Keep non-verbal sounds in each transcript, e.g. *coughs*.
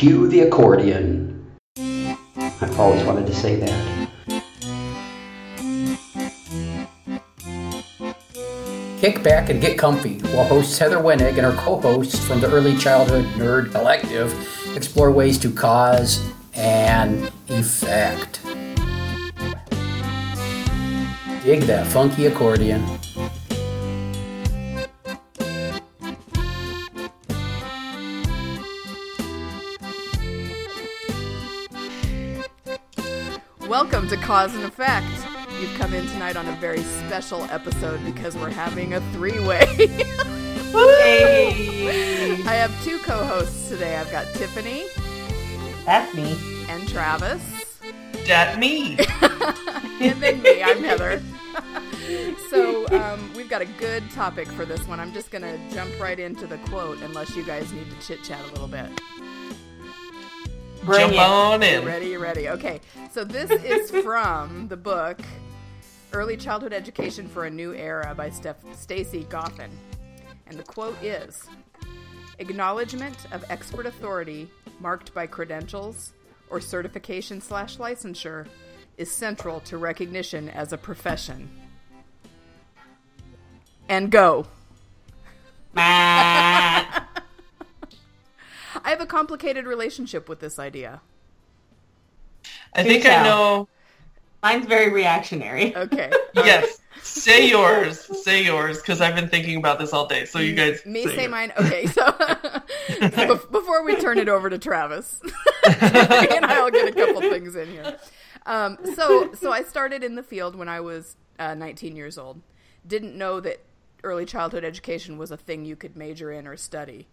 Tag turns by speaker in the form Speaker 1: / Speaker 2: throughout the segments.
Speaker 1: cue the accordion. I've always wanted to say that.
Speaker 2: Kick back and get comfy while hosts Heather Wenig and her co hosts from the Early Childhood Nerd Collective explore ways to cause and effect. Dig that funky accordion.
Speaker 3: Cause and Effect. You've come in tonight on a very special episode because we're having a three way. *laughs* I have two co hosts today. I've got Tiffany
Speaker 4: That's me.
Speaker 3: and Travis.
Speaker 5: That me. *laughs*
Speaker 3: and then me, I'm Heather. *laughs* so um, we've got a good topic for this one. I'm just going to jump right into the quote unless you guys need to chit chat a little bit.
Speaker 4: Bring
Speaker 5: Jump
Speaker 4: it.
Speaker 5: on
Speaker 3: You
Speaker 5: in.
Speaker 3: ready? You ready? Okay. So this is *laughs* from the book Early Childhood Education for a New Era by Steph- Stacie Goffin. And the quote is Acknowledgement of expert authority marked by credentials or certification slash licensure is central to recognition as a profession. And go.
Speaker 4: Ah. *laughs*
Speaker 3: I have a complicated relationship with this idea.
Speaker 5: I think. I know.
Speaker 4: Mine's very reactionary.
Speaker 3: Okay. *laughs*
Speaker 5: Yes. Say yours. Say yours, because I've been thinking about this all day. So you guys.
Speaker 3: Me say
Speaker 5: yours.
Speaker 3: mine. Okay, so, so *laughs* bef- before we turn it over to Travis, *laughs* and I'll get a couple things in here. Um, so, so I started in the field when I was uh, 19 years old. Didn't know that early childhood education was a thing you could major in or study.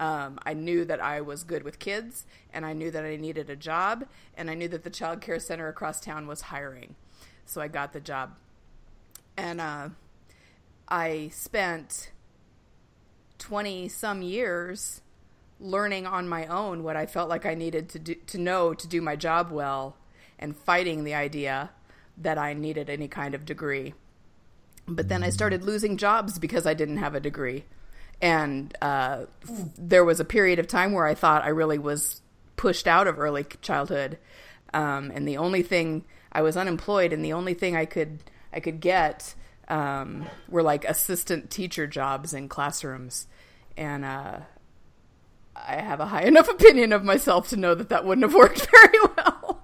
Speaker 3: Um, I knew that I was good with kids, and I knew that I needed a job, and I knew that the child care center across town was hiring. So I got the job, and uh, I spent 20 some years learning on my own what I felt like I needed to do, to know to do my job well and fighting the idea that I needed any kind of degree. But then I started losing jobs because I didn't have a degree. And uh, there was a period of time where I thought I really was pushed out of early childhood. Um, and the only thing I was unemployed, and the only thing I could I could get um, were like assistant teacher jobs in classrooms. And uh, I have a high *laughs* enough opinion of myself to know that that wouldn't have worked *laughs* very well.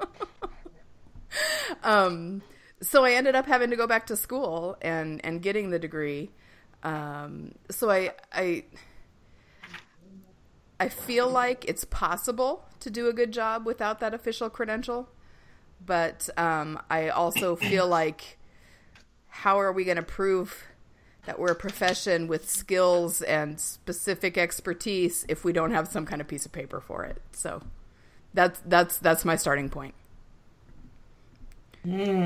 Speaker 3: *laughs* um, so I ended up having to go back to school and, and getting the degree. Um, so I, I, I feel like it's possible to do a good job without that official credential, but um, I also feel *coughs* like how are we going to prove that we're a profession with skills and specific expertise if we don't have some kind of piece of paper for it? So that's that's that's my starting point.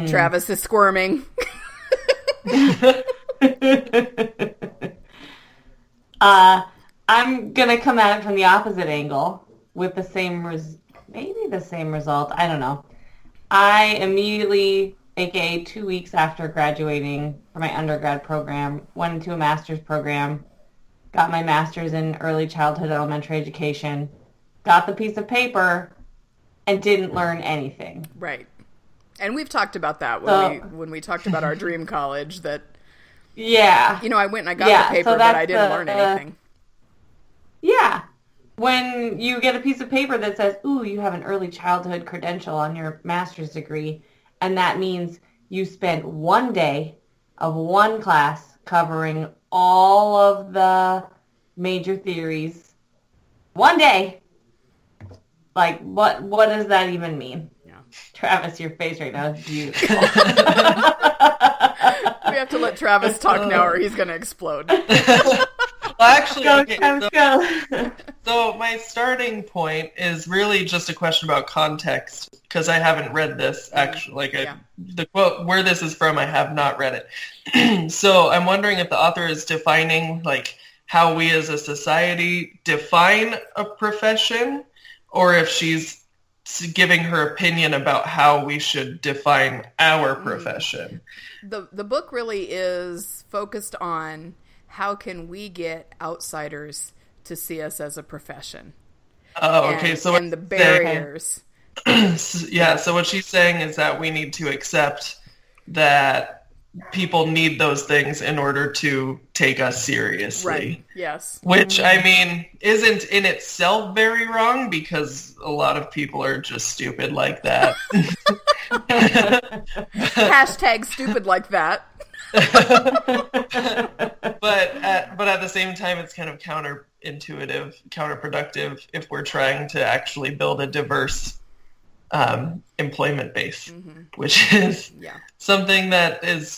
Speaker 3: Travis is squirming. *laughs* *laughs* *laughs*
Speaker 4: Uh, I'm gonna come at it from the opposite angle with the same res- maybe the same result. I don't know. I immediately, aka two weeks after graduating from my undergrad program, went into a master's program, got my master's in early childhood elementary education, got the piece of paper, and didn't learn anything.
Speaker 3: Right. And we've talked about that when
Speaker 4: So-
Speaker 3: we when we talked about our dream college that
Speaker 4: Yeah.
Speaker 3: you know I went and I got
Speaker 4: Yeah,
Speaker 3: the paper
Speaker 4: so
Speaker 3: but I didn't
Speaker 4: the-
Speaker 3: learn anything.
Speaker 4: Yeah. When you get a piece of paper that says, ooh, you have an early childhood credential on your master's degree, and that means you spent one day of one class covering all of the major theories. One day. Like, what, what does that even mean?
Speaker 3: Yeah.
Speaker 4: Travis, your face right now is beautiful. *laughs* *laughs*
Speaker 3: We have to let Travis talk now or he's going to explode. *laughs*
Speaker 5: Well, actually,
Speaker 4: go,
Speaker 5: okay,
Speaker 4: Travis,
Speaker 5: so,
Speaker 4: go. *laughs*
Speaker 5: so my starting point is really just a question about context because I haven't read this mm-hmm. actually. Like I, the quote where this is from, I have not read it. *clears throat* so I'm wondering if the author is defining like how we as a society define a profession, or if she's s- giving her opinion about how we should define our mm. profession.
Speaker 3: the the book really is focused on how can we get outsiders to see us as a profession
Speaker 5: Oh, okay. so
Speaker 3: and the
Speaker 5: she's saying-
Speaker 3: barriers. *clears throat*
Speaker 5: yeah. So what she's saying is that we need to accept that people need those things in order to take us seriously.
Speaker 3: Right. Yes.
Speaker 5: Which I mean isn't in itself very wrong because a lot of people are just stupid like that. *laughs*
Speaker 3: Hashtag stupid like that. *laughs*
Speaker 5: but at, but at the same time, it's kind of counterintuitive, counterproductive if we're trying to actually build a diverse um, employment base, which is
Speaker 3: Yeah.
Speaker 5: Something that is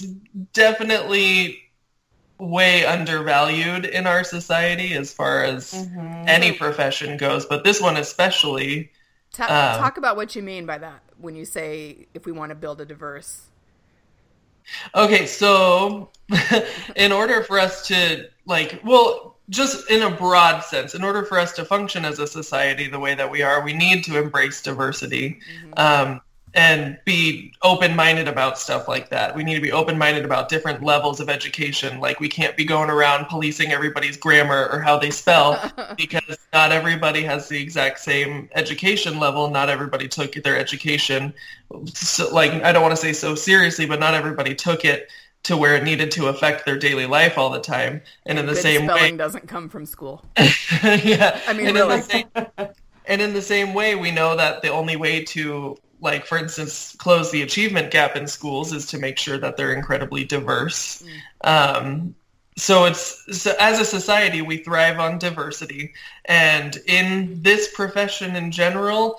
Speaker 5: definitely way undervalued in our society as far as any profession goes, but this one especially.
Speaker 3: Ta-
Speaker 5: Um,
Speaker 3: talk about what you mean by that when you say if we want to build a diverse.
Speaker 5: Okay, so *laughs* in order for us to like, well, just in a broad sense, in order for us to function as a society the way that we are, we need to embrace diversity um, and be open-minded about stuff like that. We need to be open-minded about different levels of education. Like, we can't be going around policing everybody's grammar or how they spell *laughs* because not everybody has the exact same education level. Not everybody took their education, so, like, I don't want to say so seriously, but not everybody took it to where it needed to affect their daily life all the time. And in the same way,
Speaker 3: spelling doesn't come from school. *laughs*
Speaker 5: yeah.
Speaker 3: I mean,
Speaker 5: and
Speaker 3: really.
Speaker 5: In the same, and in the same way, we know that the only way to, like, for instance, close the achievement gap in schools is to make sure that they're incredibly diverse. Um, so it's so as a society, we thrive on diversity, and in this profession in general,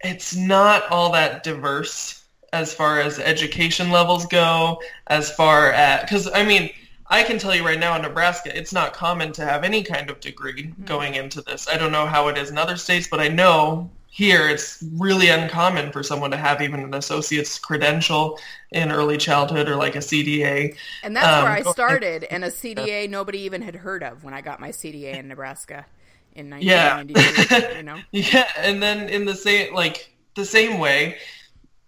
Speaker 5: it's not all that diverse as far as education levels go, as far as because I mean. I can tell you right now in Nebraska, it's not common to have any kind of degree going into this. I don't know how it is in other states, but I know here it's really uncommon for someone to have even an associate's credential in early childhood or like a CDA.
Speaker 3: And that's where
Speaker 5: Um,
Speaker 3: I started, and a *laughs* CDA nobody even had heard of when I got my CDA in Nebraska in
Speaker 5: Yeah.
Speaker 3: you know, *laughs*
Speaker 5: Yeah, and then in the same like the same way,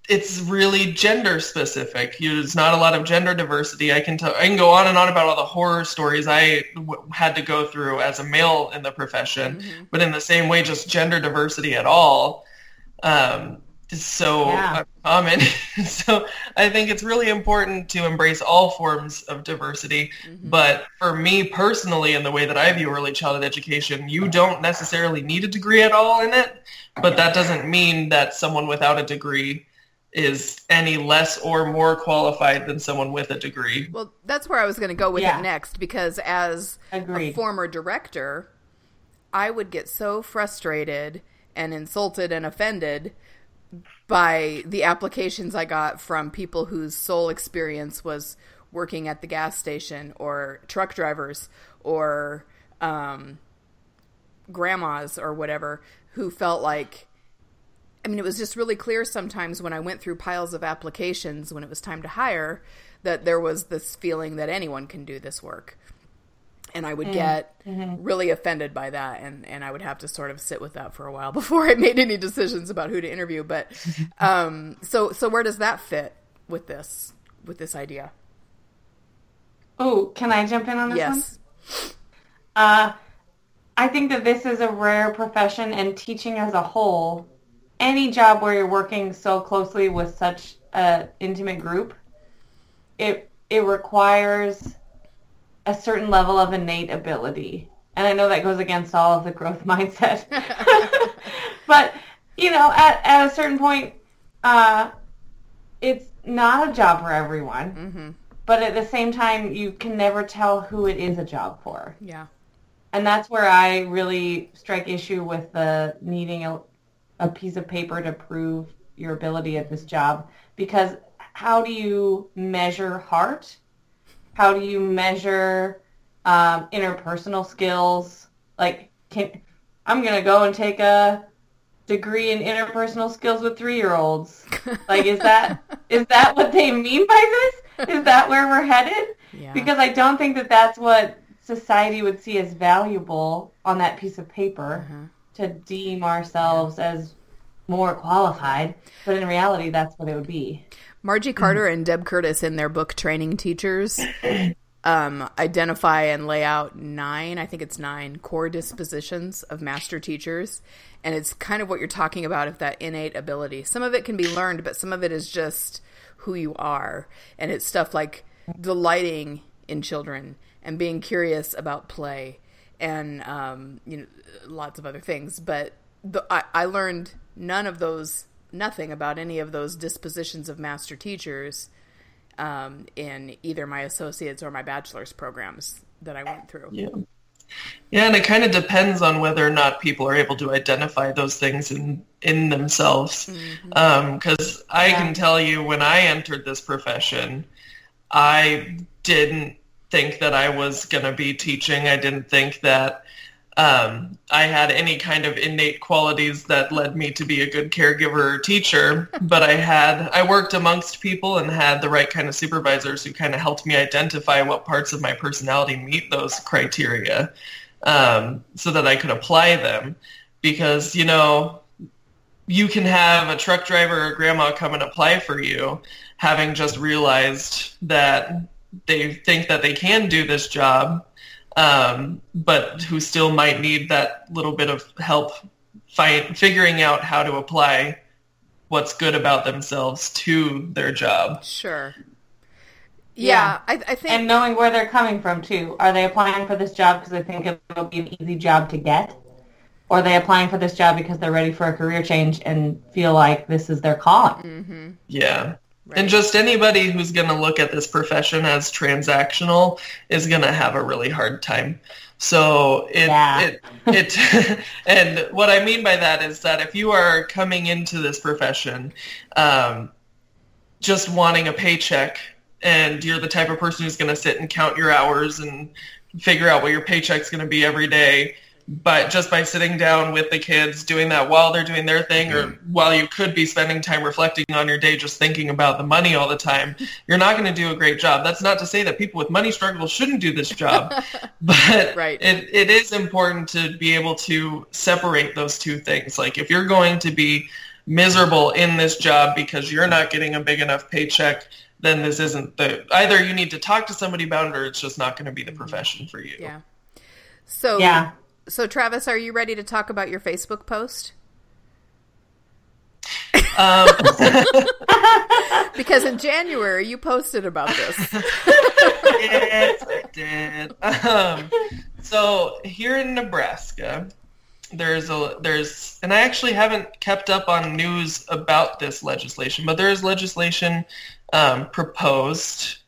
Speaker 5: it's really gender specific. There's not a lot of gender diversity. I can tell. I can go on and on about all the horror stories I w- had to go through as a male in the profession,
Speaker 3: Mm-hmm.
Speaker 5: but in the same way, just gender diversity at all um, is so
Speaker 4: Yeah.
Speaker 5: uncommon. *laughs* so I think it's really important to embrace all forms of diversity.
Speaker 3: Mm-hmm.
Speaker 5: But for me personally, in the way that I view early childhood education, you don't necessarily need a degree at all in it. But that doesn't mean that someone without a degree is any less or more qualified than someone with a degree.
Speaker 3: well, that's where I was going to go with
Speaker 4: Yeah.
Speaker 3: it next because as a former director, I would get so frustrated and insulted and offended by the applications I got from people whose sole experience was working at the gas station or truck drivers or um, grandmas or whatever who felt like I mean, it was just really clear sometimes when I went through piles of applications when it was time to hire that there was this feeling that anyone can do this work. And I would get really offended by that, and, and I would have to sort of sit with that for a while *laughs* before I made any decisions about who to interview. But *laughs* um, so so where does that fit with this with this idea?
Speaker 4: Oh, can I jump in on this one?
Speaker 3: Yes,
Speaker 4: Uh, I think that this is a rare profession and teaching as a whole, any job where you're working so closely with such an intimate group, it it requires a certain level of innate ability. And I know that goes against all of the growth *laughs* mindset. *laughs* but, you know, at, at a certain point, uh, it's not a job for everyone. But at the same time, you can never tell who it is a job for.
Speaker 3: yeah,
Speaker 4: And that's where I really strike issue with the needing a, a piece of paper to prove your ability at this job. Because how do you measure heart? How do you measure um, interpersonal skills? Like, can, I'm going to go and take a degree in interpersonal skills with three-year-olds. *laughs* Like, is that is that what they mean by this? Is that where we're headed?
Speaker 3: Yeah.
Speaker 4: Because I don't think that that's what society would see as valuable on that piece of paper to deem ourselves as more qualified. But in reality, that's what it would be.
Speaker 3: Margie Carter and Deb Curtis in their book Training Teachers *clears throat* um, identify and lay out nine, I think it's nine core dispositions of master teachers. And it's kind of what you're talking about of that innate ability. Some of it can be learned, but some of it is just who you are. And it's stuff like delighting in children and being curious about play and um, you know lots of other things. But the, I, I learned none of those, nothing about any of those dispositions of master teachers um, in either my associates or my bachelor's programs that I went through.
Speaker 5: Yeah. Yeah, and it kind of depends on whether or not people are able to identify those things in in themselves. Because um, I
Speaker 4: Yeah.
Speaker 5: can tell you, when I entered this profession, I didn't think that I was going to be teaching. I didn't think that um, I had any kind of innate qualities that led me to be a good caregiver or teacher. *laughs* But I had I worked amongst people and had the right kind of supervisors who kind of helped me identify what parts of my personality meet those criteria, um, so that I could apply them. Because you know, you can have a truck driver or grandma come and apply for you, having just realized that they think that they can do this job, um, but who still might need that little bit of help find, figuring out how to apply what's good about themselves to their job.
Speaker 3: Sure. Yeah, I, I think
Speaker 4: And knowing where they're coming from too. Are they applying for this job because they think it'll be an easy job to get? Or are they applying for this job because they're ready for a career change and feel like this is their calling?
Speaker 5: Yeah. And just anybody who's going to look at this profession as transactional is going to have a really hard time. So it,
Speaker 4: Yeah.
Speaker 5: it, it, *laughs* and what I mean by that is that if you are coming into this profession, um, just wanting a paycheck and you're the type of person who's going to sit and count your hours and figure out what your paycheck's going to be every day, but just by sitting down with the kids doing that while they're doing their thing or mm-hmm. while you could be spending time reflecting on your day just thinking about the money all the time you're not going to do a great job that's not to say that people with money struggles shouldn't do this job *laughs* but
Speaker 3: Right.
Speaker 5: it, it is important to be able to separate those two things like if you're going to be miserable in this job because you're not getting a big enough paycheck then this isn't the either you need to talk to somebody about it or it's just not going to be the mm-hmm. profession for you
Speaker 3: yeah. So
Speaker 4: Yeah.
Speaker 3: So Travis, are you ready to talk about your Facebook post?
Speaker 5: um, *laughs*
Speaker 3: Because in January you posted about this.
Speaker 5: yes, I did. Um, so here in Nebraska, there's a there's and I actually haven't kept up on news about this legislation, but there is legislation um, proposed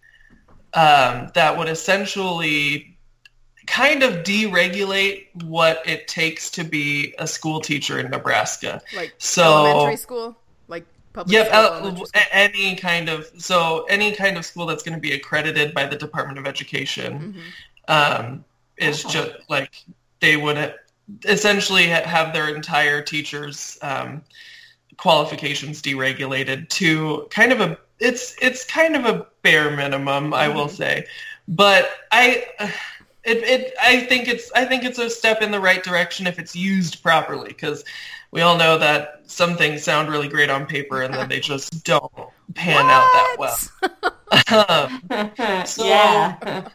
Speaker 5: um, that would essentially kind of deregulate what it takes to be a school teacher in Nebraska.
Speaker 3: Like
Speaker 5: So-
Speaker 3: elementary school? Like public
Speaker 5: Yep,
Speaker 3: school,
Speaker 5: uh,
Speaker 3: school?
Speaker 5: any kind of so any kind of school that's going to be accredited by the Department of Education
Speaker 3: Mm-hmm.
Speaker 5: um, is just like they would essentially have their entire teachers' um, qualifications deregulated to kind of a it's it's kind of a bare minimum, I will say, but I. It, it, I think it's, I think it's a step in the right direction if it's used properly, because we all know that some things sound really great on paper and then they *laughs* just don't pan out that well. *laughs* *laughs* So-
Speaker 4: yeah.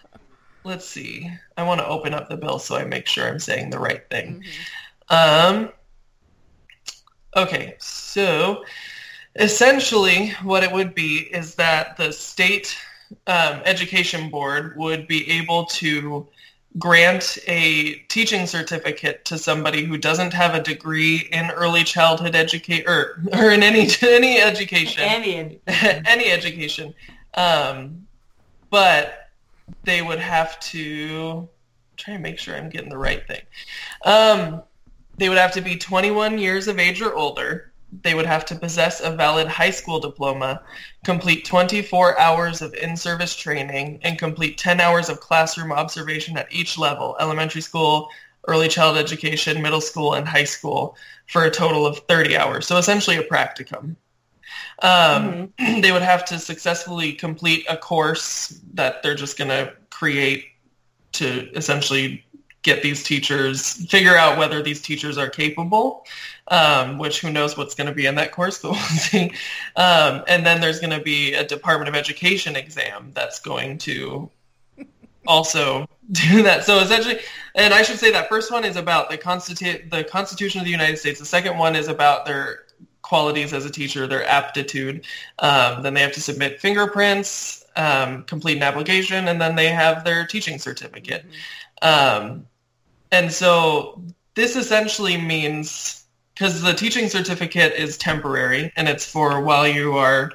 Speaker 5: let's see. I want to open up the bill so I make sure I'm saying the right thing. Um, okay, so essentially what it would be is that the state um, education board would be able to grant a teaching certificate to somebody who doesn't have a degree in early childhood education or, or in any *laughs* any education
Speaker 4: Andy, *laughs*
Speaker 5: any education. Um, but they would have to try and make sure I'm getting the right thing. Um, they would have to be 21 years of age or older. They would have to possess a valid high school diploma, complete 24 hours of in-service training, and complete 10 hours of classroom observation at each level, elementary school, early child education, middle school, and high school, for a total of 30 hours. So essentially a practicum. Um, *clears throat* They would have to successfully complete a course that they're just going to create to essentially get these teachers, figure out whether these teachers are capable, um, which who knows what's going to be in that course, but *laughs* we'll see. Um, and then there's going to be a Department of Education exam that's going to also *laughs* do that. So essentially, and I should say that first one is about the constitu- the Constitution of the United States. The second one is about their qualities as a teacher, their aptitude. Um, then they have to submit fingerprints, um, complete an application, and then they have their teaching certificate. Um, and so this essentially means because the teaching certificate is temporary and it's for while you are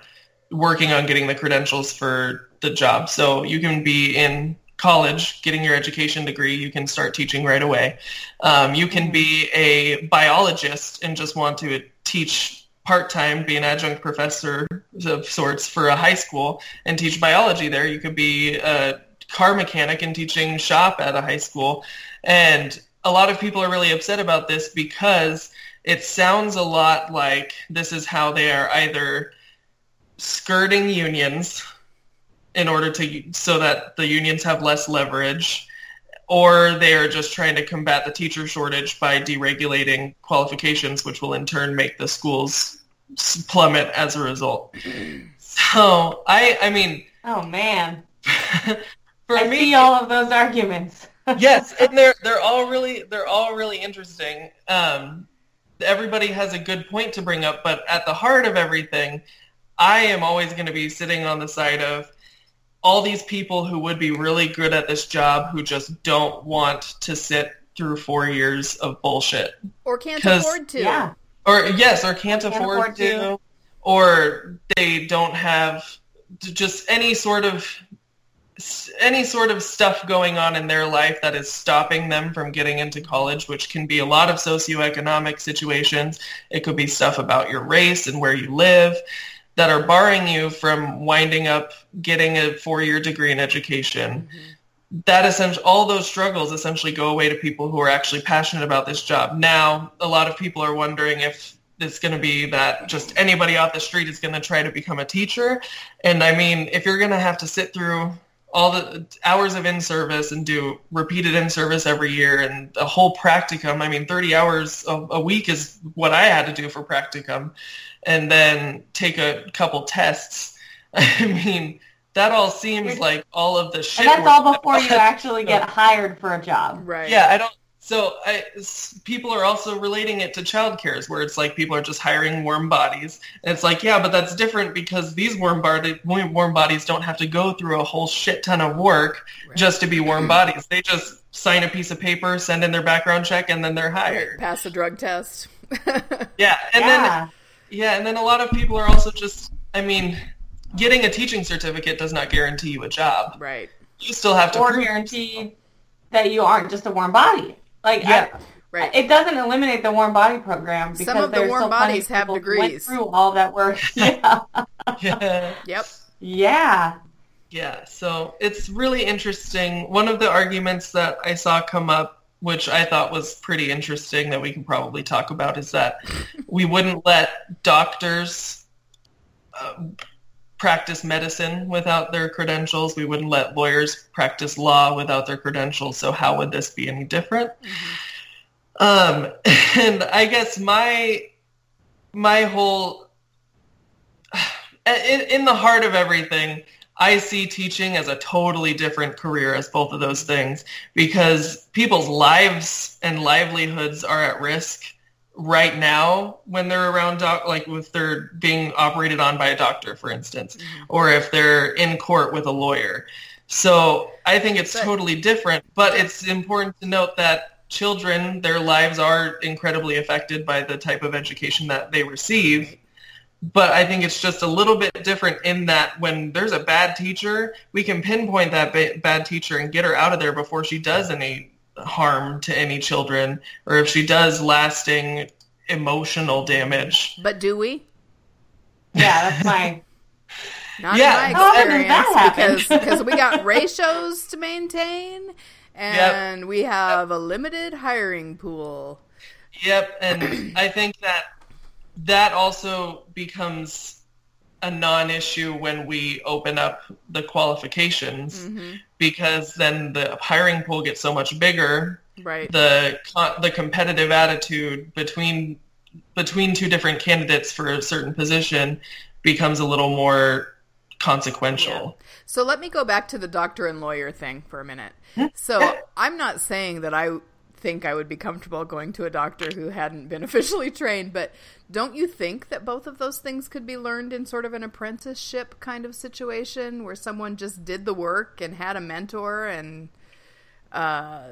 Speaker 5: working on getting the credentials for the job. So you can be in college getting your education degree. You can start teaching right away. Um, you can be a biologist and just want to teach part-time, be an adjunct professor of sorts for a high school and teach biology there. You could be a car mechanic and teaching shop at a high school. And a lot of people are really upset about this because it sounds a lot like this is how they are either skirting unions in order to so that the unions have less leverage or they are just trying to combat the teacher shortage by deregulating qualifications which will in turn make the schools plummet as a result so i i mean
Speaker 4: Oh man, *laughs*
Speaker 5: for
Speaker 4: I
Speaker 5: me
Speaker 4: see all of those arguments. *laughs*
Speaker 5: yes, and they're they're all really they're all really interesting. Um, everybody has a good point to bring up, but at the heart of everything, I am always going to be sitting on the side of all these people who would be really good at this job who just don't want to sit through four years of bullshit.
Speaker 3: Or can't afford to.
Speaker 4: Yeah,
Speaker 5: Or yes, or can't, afford,
Speaker 4: afford
Speaker 5: to,
Speaker 4: to.
Speaker 5: or they don't have just any sort of any sort of stuff going on in their life that is stopping them from getting into college, which can be a lot of socioeconomic situations. It could be stuff about your race and where you live that are barring you from winding up getting a four-year degree in education. Mm-hmm. That essentially, all those struggles essentially go away to people who are actually passionate about this job. Now, a lot of people are wondering if it's going to be that just anybody off the street is going to try to become a teacher. And I mean, if you're going to have to sit through all the hours of in-service and do repeated in-service every year and a whole practicum, I mean, 30 hours a, a week is what I had to do for practicum. And then take a couple tests. *laughs* I mean, that all seems like all of the shit.
Speaker 4: and that's
Speaker 5: work
Speaker 4: all
Speaker 5: that-
Speaker 4: before you actually get *laughs* hired for a job.
Speaker 3: Right.
Speaker 5: yeah, I don't. So I, s- people are also relating it to childcares, where it's like people are just hiring warm bodies, and it's like, yeah, but that's different because these warm body warm bodies don't have to go through a whole shit ton of work just to be warm mm-hmm. bodies. They just sign a piece of paper, send in their background check, and then they're hired.
Speaker 3: Pass the drug test. *laughs*
Speaker 5: Yeah, and then
Speaker 4: yeah,
Speaker 5: yeah, and then a lot of people are also just, I mean, getting a teaching certificate does not guarantee you a job.
Speaker 3: right.
Speaker 5: You still have to
Speaker 4: or
Speaker 5: prove
Speaker 4: guarantee that you aren't just a warm body. Like,
Speaker 5: Yeah.
Speaker 4: I-
Speaker 3: Right.
Speaker 4: it doesn't eliminate the warm body program because
Speaker 3: Some of the warm
Speaker 4: so
Speaker 3: bodies have
Speaker 4: people who went through all that work. yeah, *laughs*
Speaker 5: Yeah. *laughs*
Speaker 3: Yep.
Speaker 4: yeah.
Speaker 5: Yeah, so it's really interesting. One of the arguments that I saw come up, which I thought was pretty interesting that we can probably talk about, is that *laughs* we wouldn't let doctors uh, practice medicine without their credentials. We wouldn't let lawyers practice law without their credentials. So how would this be any different? Um, *laughs* and I guess my my whole *sighs* in, in the heart of everything, I see teaching as a totally different career as both of those things because people's lives and livelihoods are at risk right now when they're around doc like if they're being operated on by a doctor for instance mm-hmm. or if they're in court with a lawyer. So i think it's totally different but it's important to note that children their lives are incredibly affected by the type of education that they receive. But I think it's just a little bit different in that when there's a bad teacher, we can pinpoint that ba- bad teacher and get her out of there before she does any harm to any children or if she does lasting emotional damage.
Speaker 3: But do we?
Speaker 4: Yeah, that's my. *laughs*
Speaker 3: Not
Speaker 5: Yeah.
Speaker 3: in my oh,
Speaker 4: often does that
Speaker 3: experience
Speaker 4: happen?
Speaker 3: because because we got ratios to maintain and we have a limited hiring pool.
Speaker 5: Yep, and I think that that also becomes a non-issue when we open up the qualifications mm-hmm. because then the hiring pool gets so much bigger
Speaker 3: Right.
Speaker 5: the the competitive attitude between between two different candidates for a certain position becomes a little more consequential.
Speaker 3: So let me go back to the doctor and lawyer thing for a minute. Hmm? So I'm not saying that I think I would be comfortable going to a doctor who hadn't been *laughs* officially trained, but don't you think that both of those things could be learned in sort of an apprenticeship kind of situation where someone just did the work and had a mentor and uh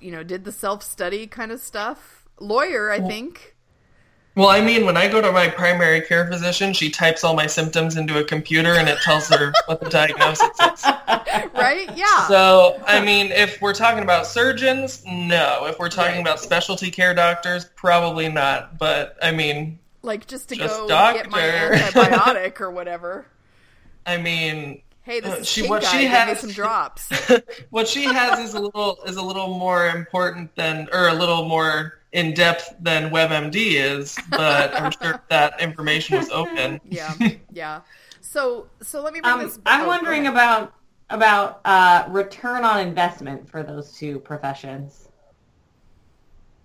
Speaker 3: you know, did the self-study kind of stuff? Lawyer, I think.
Speaker 5: Well, I mean, when I go to my primary care physician, she types all my symptoms into a computer and it tells her what the diagnosis is. *laughs*
Speaker 3: Right? Yeah.
Speaker 5: So, I mean, if we're talking about surgeons, no. If we're talking
Speaker 3: Right.
Speaker 5: about specialty care doctors, probably not. But I mean,
Speaker 3: like just to
Speaker 5: Just
Speaker 3: go get my *laughs* antibiotic or whatever.
Speaker 5: I mean,
Speaker 3: Hey, this
Speaker 5: Uh,
Speaker 3: is
Speaker 5: she- what she has-
Speaker 3: some drops. *laughs*
Speaker 5: what she has is a little is a little more important than or a little more in depth than WebMD is, but I'm *laughs* sure that information was open. *laughs*
Speaker 3: yeah, yeah. So, so let me bring
Speaker 4: Um,
Speaker 3: this.
Speaker 4: I'm
Speaker 3: oh,
Speaker 4: wondering about about uh, return on investment for those two professions.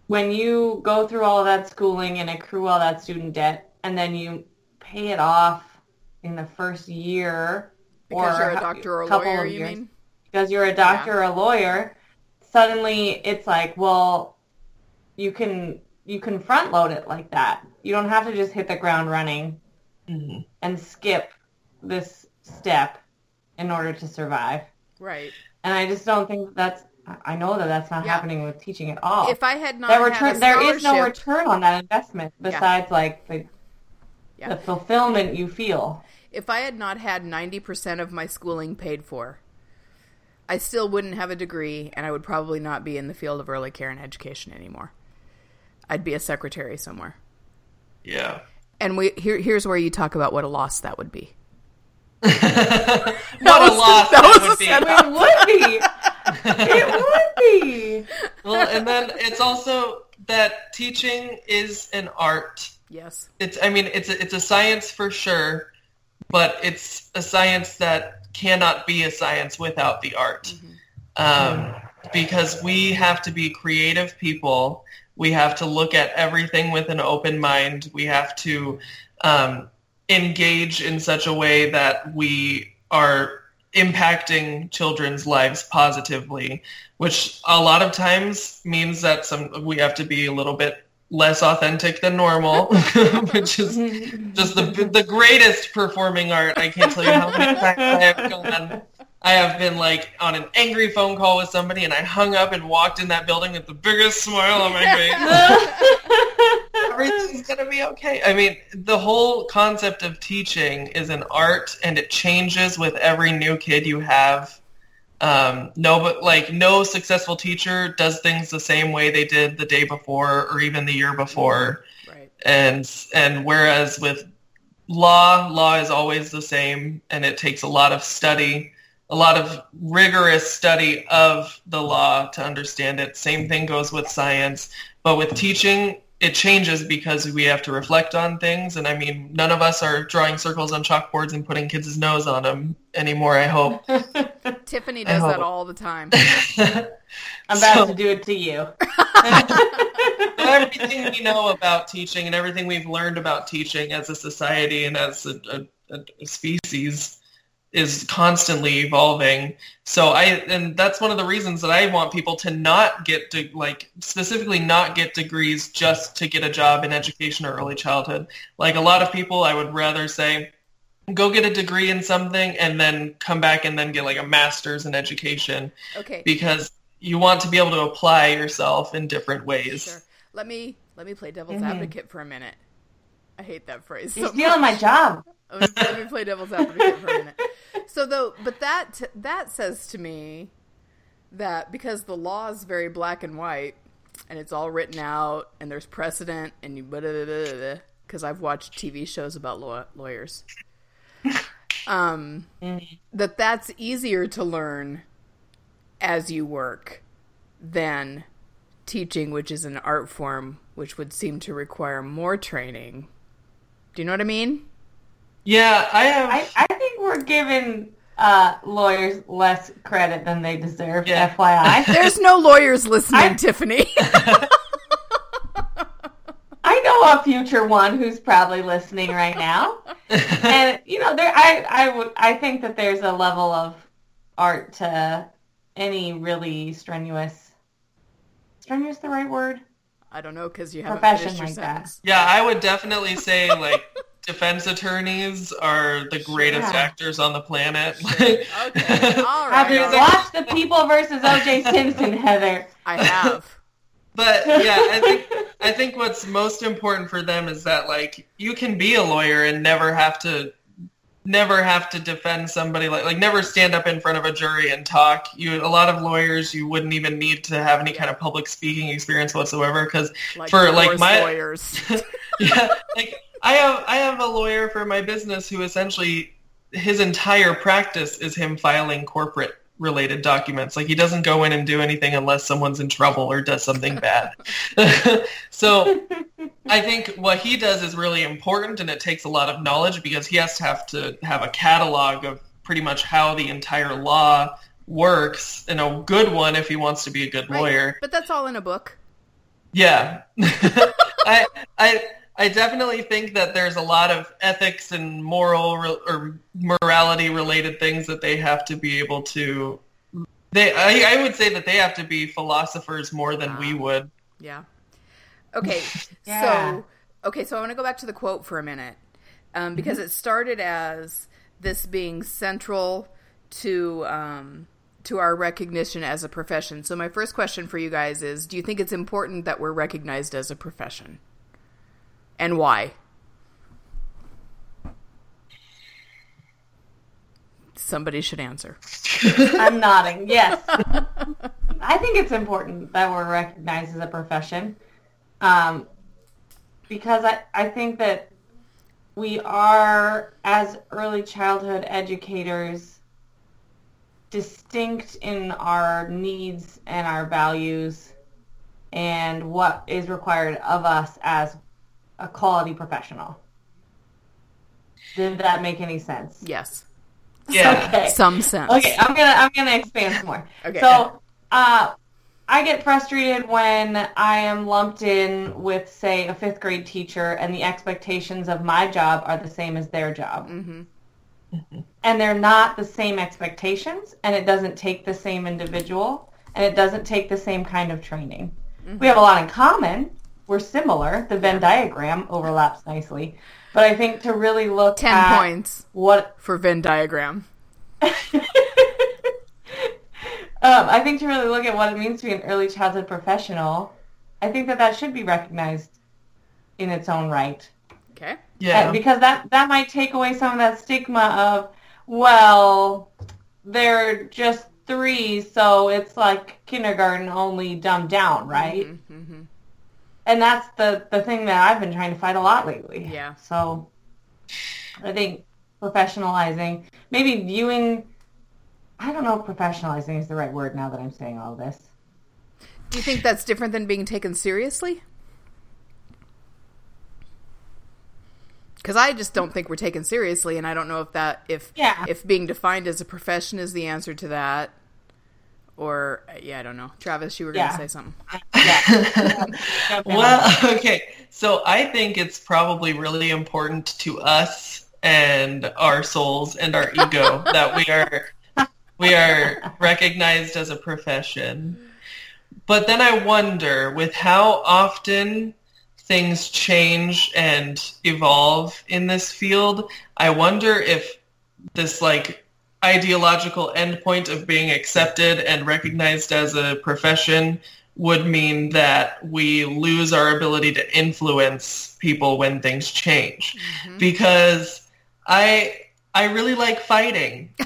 Speaker 4: When you go through all of that schooling and accrue all that student debt, and then you pay it off in the first year,
Speaker 3: because
Speaker 4: or
Speaker 3: you're a
Speaker 4: a
Speaker 3: doctor or a lawyer. You
Speaker 4: years,
Speaker 3: mean?
Speaker 4: because you're a doctor or a lawyer, suddenly it's like, well, you can you can front load it like that. You don't have to just hit the ground running
Speaker 5: Mhm.
Speaker 4: and skip this step in order to survive.
Speaker 3: Right.
Speaker 4: And I just don't think that's. I know that that's not
Speaker 3: Yeah.
Speaker 4: happening with teaching at all.
Speaker 3: If I had not
Speaker 4: that
Speaker 3: had
Speaker 4: return,
Speaker 3: a
Speaker 4: there is no return on that investment besides like the,
Speaker 3: Yeah.
Speaker 4: the fulfillment you feel.
Speaker 3: If I had not had ninety percent of my schooling paid for, I still wouldn't have a degree, and I would probably not be in the field of early care and education anymore. I'd be a secretary somewhere.
Speaker 5: Yeah.
Speaker 3: And we here, here's where you talk about what a loss that would be. *laughs*
Speaker 5: What
Speaker 3: was-
Speaker 5: a loss
Speaker 3: that
Speaker 5: that,
Speaker 3: was
Speaker 5: would be.
Speaker 4: It would be. it would be. *laughs*
Speaker 5: Well, and then it's also that teaching is an art.
Speaker 3: Yes.
Speaker 5: It's I mean it's a, it's a science for sure, but it's a science that cannot be a science without the art. Um, because we have to be creative people. We have to look at everything with an open mind. We have to um, engage in such a way that we are impacting children's lives positively, which a lot of times means that some we have to be a little bit less authentic than normal, *laughs* which is just the the greatest performing art. I can't tell you how many times I have gone. I have been like on an angry phone call with somebody, and I hung up and walked in that building with the biggest smile on my face. *laughs* Everything's gonna be okay. I mean, the whole concept of teaching is an art, and it changes with every new kid you have. Um, no, but like no successful teacher does things the same way they did the day before or even the year before.
Speaker 3: Right.
Speaker 5: and and whereas with law law is always the same and it takes a lot of study a lot of rigorous study of the law to understand it. Same thing goes with science. But with teaching it changes because we have to reflect on things and i mean none of us are drawing circles on chalkboards and putting kids' nose on them anymore i hope *laughs*
Speaker 3: Tiffany does
Speaker 5: hope.
Speaker 3: that all the time. *laughs*
Speaker 4: I'm about
Speaker 5: So-
Speaker 4: to do it to you. *laughs*
Speaker 5: everything we know about teaching and everything we've learned about teaching as a society and as a, a, a species is constantly evolving. So I and that's one of the reasons that I want people to not get to like specifically not get degrees just to get a job in education or early childhood. Like a lot of people I would rather say go get a degree in something and then come back and then get like a master's in education
Speaker 3: Okay.
Speaker 5: because you want to be able to apply yourself in different ways.
Speaker 3: Sure. Let me let me play devil's
Speaker 4: Mhm.
Speaker 3: advocate for a minute. I hate that phrase.
Speaker 4: You're
Speaker 3: so
Speaker 4: stealing my job. *laughs*
Speaker 3: Let me, let me play devil's advocate for a minute. So though, but that that says to me that because the law is very black and white, and it's all written out, and there's precedent, and you because I've watched TV shows about law, lawyers, um, that that's easier to learn as you work than teaching, which is an art form, which would seem to require more training. Do you know what I mean?
Speaker 5: Yeah, I have.
Speaker 4: I, I think we're giving uh, lawyers less credit than they deserve.
Speaker 5: Yeah.
Speaker 4: FYI, *laughs*
Speaker 3: There's no lawyers listening,
Speaker 4: I-
Speaker 3: Tiffany. *laughs* *laughs*
Speaker 4: I know know a future one who's probably listening right now. and you know, there I I would I think that there's a level of art to any really strenuous strenuous the right word?
Speaker 3: I don't know because you haven't
Speaker 4: Profession
Speaker 3: finished your
Speaker 4: like that.
Speaker 5: Yeah, I would definitely say *laughs* like defense attorneys are the greatest
Speaker 4: Yeah.
Speaker 5: actors on the planet.
Speaker 3: Okay, *laughs* all
Speaker 4: Have you
Speaker 3: all right.
Speaker 4: watched the People versus O.J. Simpson, Heather?
Speaker 3: I have.
Speaker 5: But yeah, I think I think what's most important for them is that like you can be a lawyer and never have to never have to defend somebody like like never stand up in front of a jury and talk. You a lot of lawyers you wouldn't even need to have any kind of public speaking experience whatsoever because
Speaker 3: Like
Speaker 5: for like my *laughs*
Speaker 3: lawyers. *laughs*
Speaker 5: yeah, like I have I have a lawyer for my business who essentially his entire practice is him filing corporate related documents. Like he doesn't go in and do anything unless someone's in trouble or does something bad. *laughs* so I think what he does is really important and it takes a lot of knowledge because he has to have to have a catalog of pretty much how the entire law works and a good one if he wants to be a good
Speaker 3: Right.
Speaker 5: lawyer.
Speaker 3: But that's all in a book.
Speaker 5: Yeah. *laughs* I I I definitely think that there's a lot of ethics and moral re- or morality related things that they have to be able to they I, I would say that they have to be philosophers more than we would.
Speaker 3: Yeah. Okay. *laughs*
Speaker 4: Yeah.
Speaker 3: So okay, so I want to go back to the quote for a minute um, because it started as this being central to um, to our recognition as a profession. So my first question for you guys is: Do you think it's important that we're recognized as a profession, and why? Somebody should answer. *laughs*
Speaker 4: I'm nodding. Yes. *laughs* I think it's important that we're recognized as a profession. Um, because I, I think that we are, as early childhood educators, distinct in our needs and our values and what is required of us as a quality professional. Did that make any sense?
Speaker 3: Yes,
Speaker 5: Yeah. *laughs*
Speaker 4: Okay.
Speaker 3: some sense.
Speaker 4: Okay, I'm gonna I'm gonna expand some more. *laughs*
Speaker 3: Okay.
Speaker 4: So, uh, I get frustrated when I am lumped in with, say, a fifth grade teacher, and the expectations of my job are the same as their job,
Speaker 3: Mm-hmm.
Speaker 4: and they're not the same expectations, and it doesn't take the same individual, and it doesn't take the same kind of training. We have a lot in common. We're similar. The Venn diagram overlaps nicely, but I think to really look
Speaker 3: Ten
Speaker 4: at
Speaker 3: points
Speaker 4: what
Speaker 3: for Venn diagram. *laughs*
Speaker 4: Um, I think to really look at what it means to be an early childhood professional, I think that that should be recognized in its own right.
Speaker 3: Okay.
Speaker 5: Yeah.
Speaker 4: Uh, because that, that might take away some of that stigma of, well, they're just three, so it's like kindergarten only dumbed down, right?
Speaker 3: Mm-hmm.
Speaker 4: And that's the, the thing that I've been trying to fight a lot lately.
Speaker 3: Yeah.
Speaker 4: So I think professionalizing, maybe viewing, I don't know if professionalizing is the right word now that I'm saying all this.
Speaker 3: Do you think that's different than being taken seriously? Because I just don't think we're taken seriously, and I don't know if that if
Speaker 4: Yeah.
Speaker 3: if being defined as a profession is the answer to that, or uh, yeah, I don't know. Travis, you were going to say something.
Speaker 4: Yeah. Jump. *laughs*
Speaker 5: Well, okay. So I think it's probably really important to us and our souls and our ego *laughs* that we are we are recognized as a profession. But then I wonder with how often things change and evolve in this field, I wonder if this like ideological endpoint of being accepted and recognized as a profession would mean that we lose our ability to influence people when things change. Mm-hmm. Because i i really like fighting. *laughs*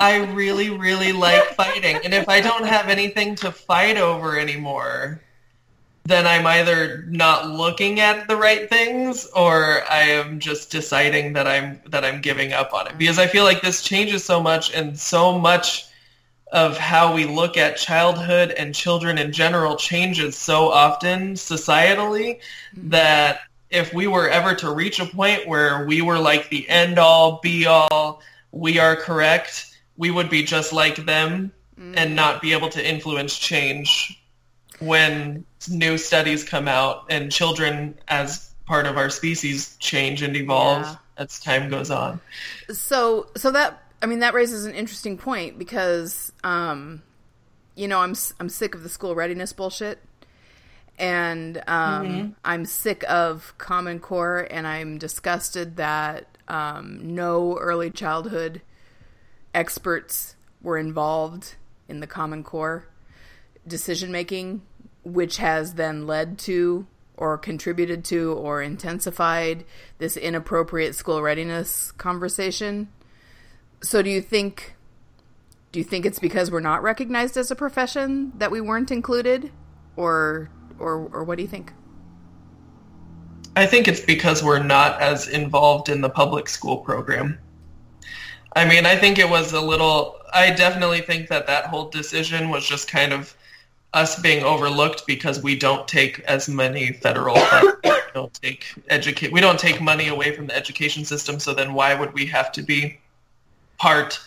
Speaker 5: I really really like fighting. And if i don't have anything to fight over anymore then i'm either not looking at the right things or i am just deciding that i'm that i'm giving up on it. Mm-hmm. Because i feel like this changes so much and so much of how we look at childhood and children in general changes so often societally mm-hmm. that if we were ever to reach a point where we were like the end all be all we are correct we would be just like them mm-hmm. and not be able to influence change when new studies come out and children as part of our species change and evolve
Speaker 3: Yeah.
Speaker 5: as time goes on.
Speaker 3: so so that I mean that raises an interesting point because um, you know I'm I'm sick of the school readiness bullshit, and um, I'm sick of Common Core, and I'm disgusted that um, no early childhood experts were involved in the Common Core decision making, which has then led to or contributed to or intensified this inappropriate school readiness conversation. So do you think do you think it's because we're not recognized as a profession that we weren't included or or or what do you think?
Speaker 5: I think it's because we're not as involved in the public school program. I mean, I think it was a little. I definitely think that that whole decision was just kind of us being overlooked because we don't take as many federal funds. *coughs* we don't take educate. We don't take money away from the education system. So then, why would we have to be part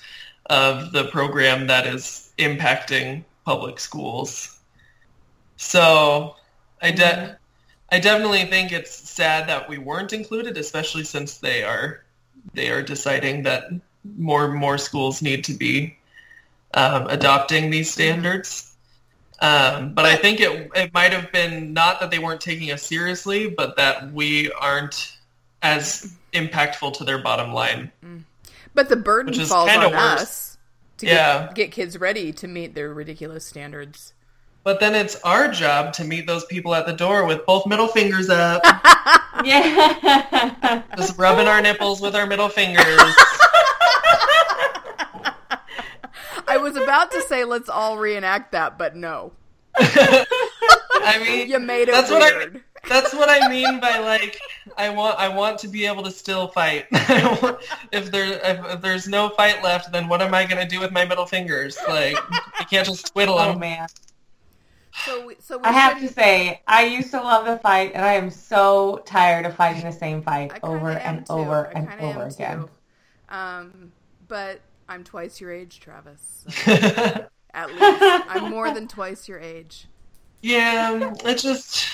Speaker 5: of the program that is impacting public schools? So, I de- I definitely think it's sad that we weren't included, especially since they are they are deciding that more and more schools need to be um, adopting these standards. Um, but I think it it might have been not that they weren't taking us seriously, but that we aren't as impactful to their bottom line.
Speaker 3: But the burden falls on
Speaker 5: worse.
Speaker 3: us to
Speaker 5: Yeah.
Speaker 3: get, get kids ready to meet their ridiculous standards.
Speaker 5: But then it's our job to meet those people at the door with both middle fingers up, *laughs*
Speaker 4: Yeah.
Speaker 5: just rubbing our nipples with our middle fingers. *laughs*
Speaker 3: I was about to say let's all reenact that, but no.
Speaker 5: I mean,
Speaker 3: You made it
Speaker 5: That's what I-
Speaker 3: weird.
Speaker 5: That's what I mean by like I want I want to be able to still fight. *laughs* Want- if there if, if there's no fight left, then what am I gonna do with my middle fingers? Like you can't just twiddle
Speaker 4: oh
Speaker 5: them.
Speaker 4: man.
Speaker 3: So we, so we
Speaker 4: I have to say, I used to love the fight, and I am so tired of fighting the same fight
Speaker 3: I kinda
Speaker 4: over and
Speaker 3: too.
Speaker 4: over
Speaker 3: I
Speaker 4: and over again.
Speaker 3: Um, but I'm twice your age, Travis. so *laughs* at least I'm more than twice your age.
Speaker 5: yeah, it's just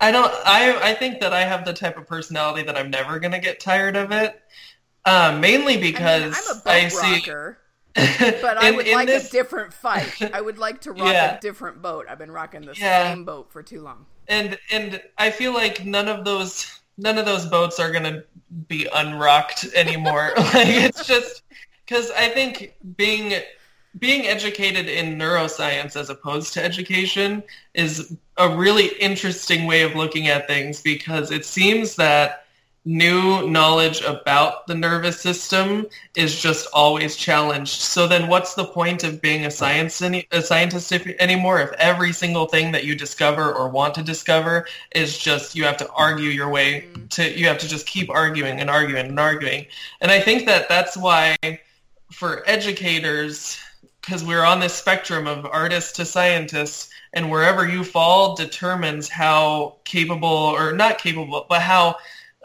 Speaker 5: I don't I I think that I have the type of personality that I'm never gonna get tired of it. Um, mainly
Speaker 3: I mean,
Speaker 5: because
Speaker 3: I'm a boat
Speaker 5: I see *laughs*
Speaker 3: but I
Speaker 5: in-
Speaker 3: would like
Speaker 5: this-
Speaker 3: a different fight. I would like to rock
Speaker 5: Yeah.
Speaker 3: a different boat. I've been rocking the
Speaker 5: Yeah.
Speaker 3: same boat for too long.
Speaker 5: and and I feel like none of those none of those boats are gonna be unrocked anymore. *laughs* like it's just because I think being being educated in neuroscience as opposed to education is a really interesting way of looking at things because it seems that new knowledge about the nervous system is just always challenged. So then what's the point of being a science any, a scientist if, anymore if every single thing that you discover or want to discover is just you have to argue your way mm-hmm. to you have to just keep arguing and arguing and arguing. And I think that that's why for educators because we're on this spectrum of artists to scientists and wherever you fall determines how capable or not capable but how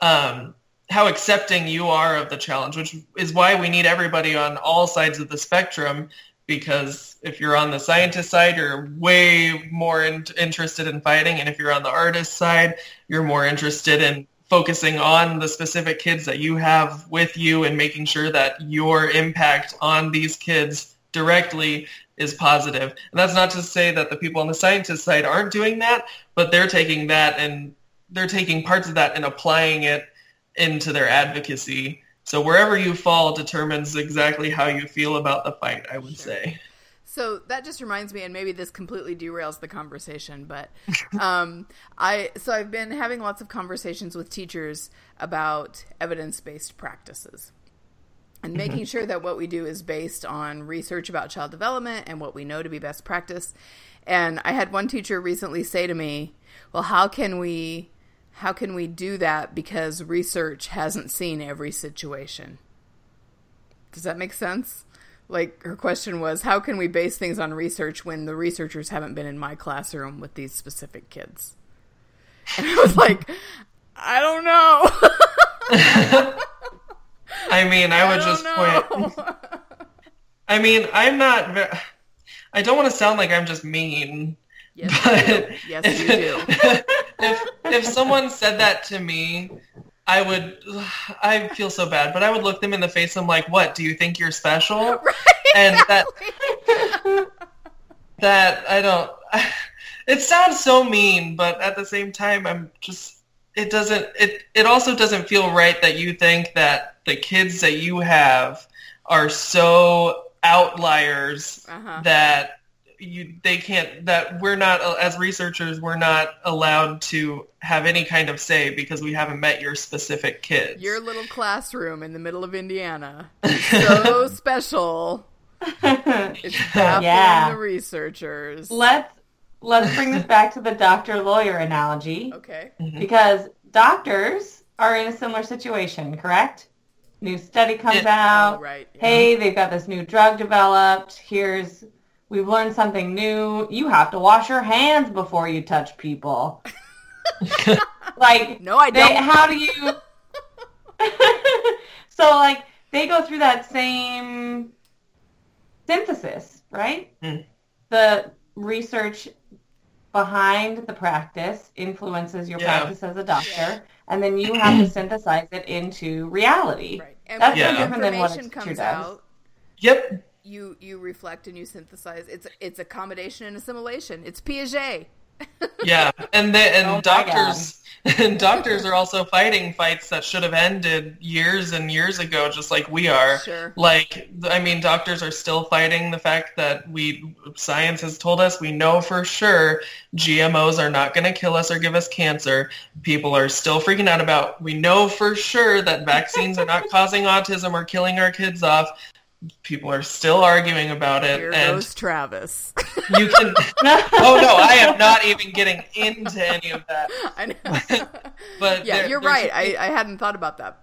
Speaker 5: um, how accepting you are of the challenge which is why we need everybody on all sides of the spectrum because if you're on the scientist side you're way more in- interested in fighting and if you're on the artist side you're more interested in focusing on the specific kids that you have with you and making sure that your impact on these kids directly is positive. And that's not to say that the people on the scientist side aren't doing that, but they're taking that and they're taking parts of that and applying it into their advocacy. So wherever you fall determines exactly how you feel about the fight, I would say.
Speaker 3: So that just reminds me, and maybe this completely derails the conversation, but um, I so I've been having lots of conversations with teachers about evidence based practices and making sure that what we do is based on research about child development and what we know to be best practice. And I had one teacher recently say to me, "Well, how can we how can we do that because research hasn't seen every situation?" Does that make sense? Like her question was, how can we base things on research when the researchers haven't been in my classroom with these specific kids? And I was like, I don't know. *laughs*
Speaker 5: I mean, I would just
Speaker 3: don't
Speaker 5: point. *laughs* I mean, I'm not. I don't want to sound like I'm just mean,
Speaker 3: Yes,
Speaker 5: But
Speaker 3: you do. Yes, you do. *laughs*
Speaker 5: if if someone said that to me, I would I feel so bad, but I would look them in the face and I'm like, "What? Do you think you're special?" *laughs* And that that I don't *laughs* it sounds so mean, but at the same time I'm just it doesn't it it also doesn't feel right that you think that the kids that you have are so outliers
Speaker 3: Uh-huh.
Speaker 5: that you they can't that we're not as researchers we're not allowed to have any kind of say because we haven't met your specific kids.
Speaker 3: Your little classroom in the middle of Indiana. *laughs* So special. It's *laughs* baffling
Speaker 4: Yeah.
Speaker 3: the researchers.
Speaker 4: let's let's bring this back to the doctor lawyer analogy
Speaker 3: Okay. Mm-hmm.
Speaker 4: because doctors are in a similar situation, correct? New study comes
Speaker 5: Yeah.
Speaker 4: out.
Speaker 3: Oh, right. yeah.
Speaker 4: Hey, they've got this new drug developed. Here's we've learned something new. You have to wash your hands before you touch people. *laughs* like
Speaker 3: No, I don't.
Speaker 4: how do you *laughs* so like they go through that same synthesis right
Speaker 5: Hmm.
Speaker 4: the research behind the practice influences your
Speaker 5: Yeah.
Speaker 4: practice as a doctor and then you have to *clears throat* synthesize it into reality
Speaker 3: Right. And
Speaker 4: That's
Speaker 3: when
Speaker 5: no
Speaker 3: the
Speaker 4: different than what a teacher
Speaker 3: comes
Speaker 4: does.
Speaker 3: out,
Speaker 5: Yep.
Speaker 3: You you reflect and you synthesize. It's it's accommodation and assimilation. It's Piaget. *laughs*
Speaker 5: Yeah, and they, and
Speaker 4: Oh
Speaker 5: doctors *laughs* and doctors are also fighting fights that should have ended years and years ago, just like we are.
Speaker 3: Sure.
Speaker 5: Like, I mean, doctors are still fighting the fact that we science has told us we know for sure GMOs are not going to kill us or give us cancer. People are still freaking out about. We know for sure that vaccines are not *laughs* causing autism or killing our kids off. People are still arguing about it,
Speaker 3: Here
Speaker 5: and
Speaker 3: goes Travis.
Speaker 5: you can. *laughs* oh no, I am not even getting into any of that.
Speaker 3: I know. *laughs*
Speaker 5: But
Speaker 3: yeah,
Speaker 5: there-
Speaker 3: you're
Speaker 5: there's-
Speaker 3: right. I, I hadn't thought about that.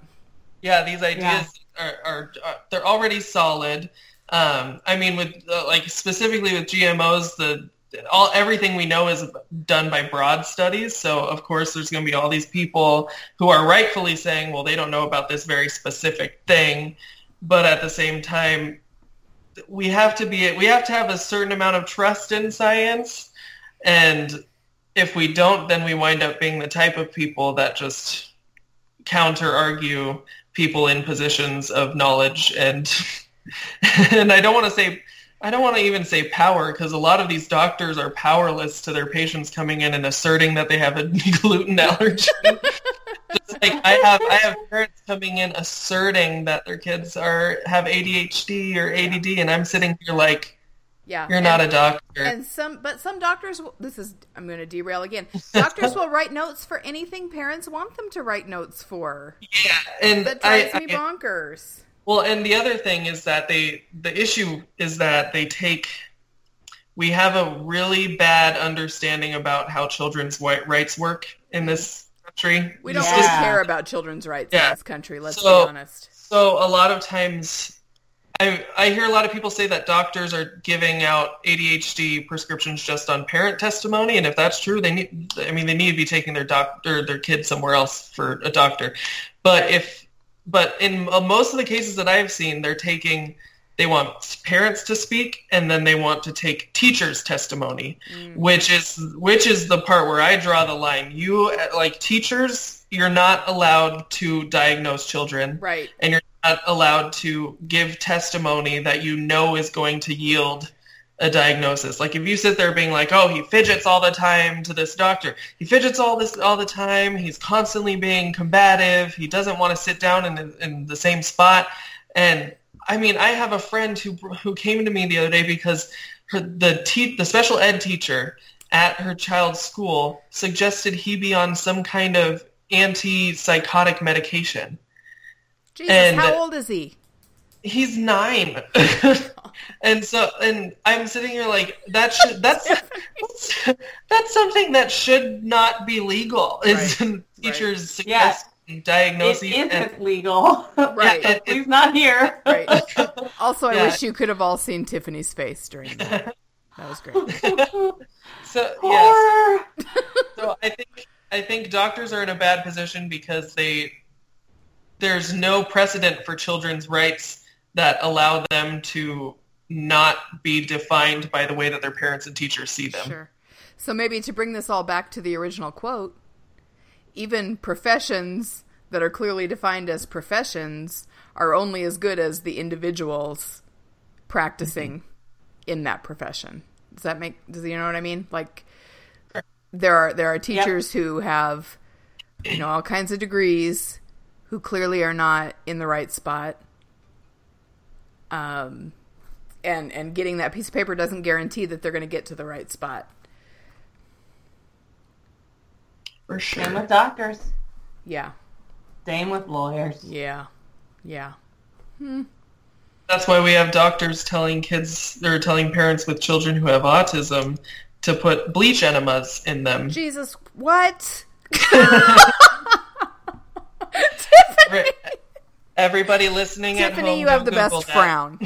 Speaker 5: yeah, these ideas Are, are, are they're already solid. Um, I mean, with uh, like specifically with GMOs, the all everything we know is done by broad studies. So of course, there's going to be all these people who are rightfully saying, well, they don't know about this very specific thing, but at the same time, we have to be we have to have a certain amount of trust in science, and if we don't, then we wind up being the type of people that just counter argue people in positions of knowledge and *laughs* and I don't want to say I don't want to even say power because a lot of these doctors are powerless to their patients coming in and asserting that they have a *laughs* gluten allergy. Just like I have I have parents coming in asserting that their kids are have ADHD or ADD and I'm sitting here like
Speaker 3: Yeah.
Speaker 5: you're not
Speaker 3: and,
Speaker 5: a doctor.
Speaker 3: And some, but some doctors. Will, this is. I'm going to derail again. Doctors *laughs* will write notes for anything parents want them to write notes for.
Speaker 5: yeah, and
Speaker 3: That
Speaker 5: I,
Speaker 3: drives me
Speaker 5: I-
Speaker 3: bonkers.
Speaker 5: Well, and the other thing is that they the issue is that they take we have a really bad understanding about how children's rights work in this country.
Speaker 3: We don't
Speaker 5: This
Speaker 4: Yeah.
Speaker 3: really care about children's rights in this country. Let's
Speaker 5: So-
Speaker 3: be honest.
Speaker 5: So a lot of times, I I hear a lot of people say that doctors are giving out ADHD prescriptions just on parent testimony, and if that's true, they need. I mean, they need to be taking their doctor their kid somewhere else for a doctor. But if but in uh, most of the cases that I've seen, they're taking. They want parents to speak, and then they want to take teachers' testimony, mm. which is which is the part where I draw the line. You like teachers, you're not allowed to diagnose children
Speaker 3: Right.
Speaker 5: and you're not allowed to give testimony that you know is going to yield a diagnosis. Like if you sit there being like, "Oh, he fidgets all the time to this doctor. He fidgets all this all the time. He's constantly being combative. He doesn't want to sit down in in the same spot." And I mean, I have a friend who who came to me the other day because her, the te- the special ed teacher at her child's school suggested he be on some kind of antipsychotic medication.
Speaker 3: Jesus,
Speaker 5: And-
Speaker 3: how old is he?
Speaker 5: He's nine, *laughs* and so and I'm sitting here like that should that's that's, *laughs* that's something that should not be legal. Is *laughs* teachers
Speaker 4: Yeah.
Speaker 5: Suggesting
Speaker 4: It
Speaker 5: diagnosing and
Speaker 4: isn't legal. *laughs*
Speaker 3: Right.
Speaker 5: Yeah, it-
Speaker 4: Please not here.
Speaker 3: Right. *laughs* Also, I
Speaker 5: Yeah.
Speaker 3: wish you could have all seen Tiffany's face during that. *laughs* That was great.
Speaker 5: so yes. So I think I think doctors are in a bad position because they there's no precedent for children's rights that allow them to not be defined by the way that their parents and teachers see them.
Speaker 3: Sure. So maybe to bring this all back to the original quote, even professions that are clearly defined as professions are only as good as the individuals practicing in that profession. Does that make does you know what I mean? Like there are there are teachers who have you know all kinds of degrees who clearly are not in the right spot. Um and and getting that piece of paper doesn't guarantee that they're going to get to the right spot.
Speaker 5: For
Speaker 4: Same with doctors.
Speaker 3: Yeah.
Speaker 4: Same with lawyers.
Speaker 3: Yeah. Yeah. Hmm.
Speaker 5: That's why we have doctors telling kids or telling parents with children who have autism to put bleach enemas in them.
Speaker 3: Jesus, what? *laughs*
Speaker 5: Right. Everybody listening at
Speaker 3: Tiffany,
Speaker 5: home,
Speaker 3: you have
Speaker 5: go
Speaker 3: the best
Speaker 5: that.
Speaker 3: frown.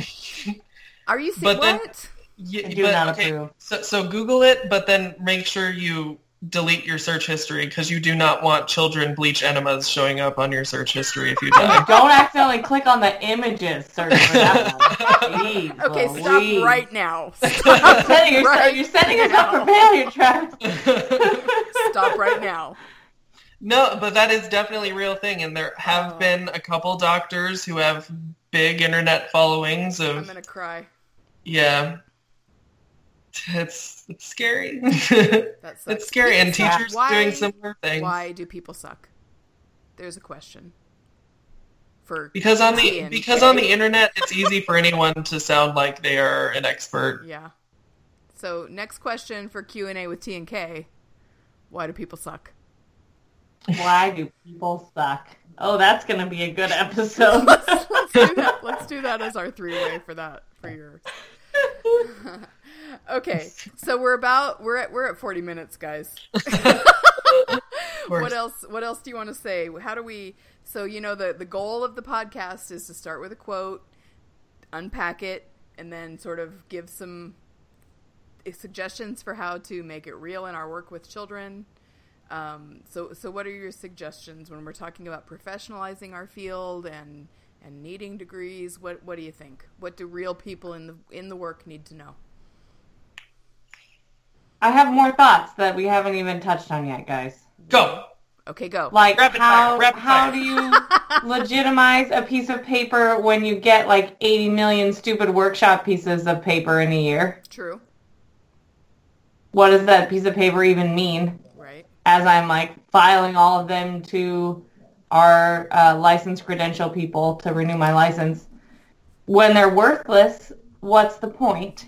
Speaker 3: *laughs* Are you saying
Speaker 5: But then-
Speaker 3: what?
Speaker 5: Ye-
Speaker 4: I do
Speaker 5: but,
Speaker 4: not
Speaker 5: okay,
Speaker 4: approve.
Speaker 5: So, so Google it, but then make sure you delete your search history because you do not want children bleach enemas showing up on your search history if you die.
Speaker 4: Don't accidentally click on the images search for that one. *laughs* Jeez
Speaker 3: Okay,
Speaker 4: Louise.
Speaker 3: stop right now.
Speaker 4: You're *laughs*
Speaker 3: Stop
Speaker 4: setting, yourself,
Speaker 3: right
Speaker 4: you're setting us up for failure, Travis. *laughs*
Speaker 3: Stop right now.
Speaker 5: no, but that is definitely a real thing, and there have
Speaker 3: Oh.
Speaker 5: been a couple doctors who have big internet followings of.
Speaker 3: I'm gonna cry.
Speaker 5: yeah. It's it's scary. *laughs*
Speaker 3: That
Speaker 5: it's scary, and
Speaker 3: People suck.
Speaker 5: teachers
Speaker 3: Why-
Speaker 5: doing similar things.
Speaker 3: Why do people suck? There's a question. For
Speaker 5: Because on the because
Speaker 3: K.
Speaker 5: on the internet, it's easy for anyone to sound like they are an expert. *laughs*
Speaker 3: yeah. So next question for Q and A with T and K. Why do people suck?
Speaker 4: Why do people suck? Oh, that's going to be a good episode. *laughs*
Speaker 3: Let's do that. Let's do that as our three way for that for your. Okay, *laughs* so we're about we're at we're at forty minutes, guys. *laughs* *laughs* what else? What else do you want to say? How do we? So you know the the goal of the podcast is to start with a quote, unpack it, and then sort of give some suggestions for how to make it real in our work with children. Um, so, so what are your suggestions when we're talking about professionalizing our field and and needing degrees? What what do you think? What do real people in the in the work need to know?
Speaker 4: I have more thoughts that we haven't even touched on yet, guys.
Speaker 5: Go.
Speaker 3: Okay, go.
Speaker 4: Like
Speaker 5: Rapid
Speaker 4: how
Speaker 5: fire, rapid
Speaker 4: how
Speaker 5: fire.
Speaker 4: do you *laughs* legitimize a piece of paper when you get like 80 million stupid workshop pieces of paper in a year?
Speaker 3: True,
Speaker 4: What does that piece of paper even mean?
Speaker 3: right?
Speaker 4: As I'm like filing all of them to our uh, license credential people to renew my license. When they're worthless, what's the point?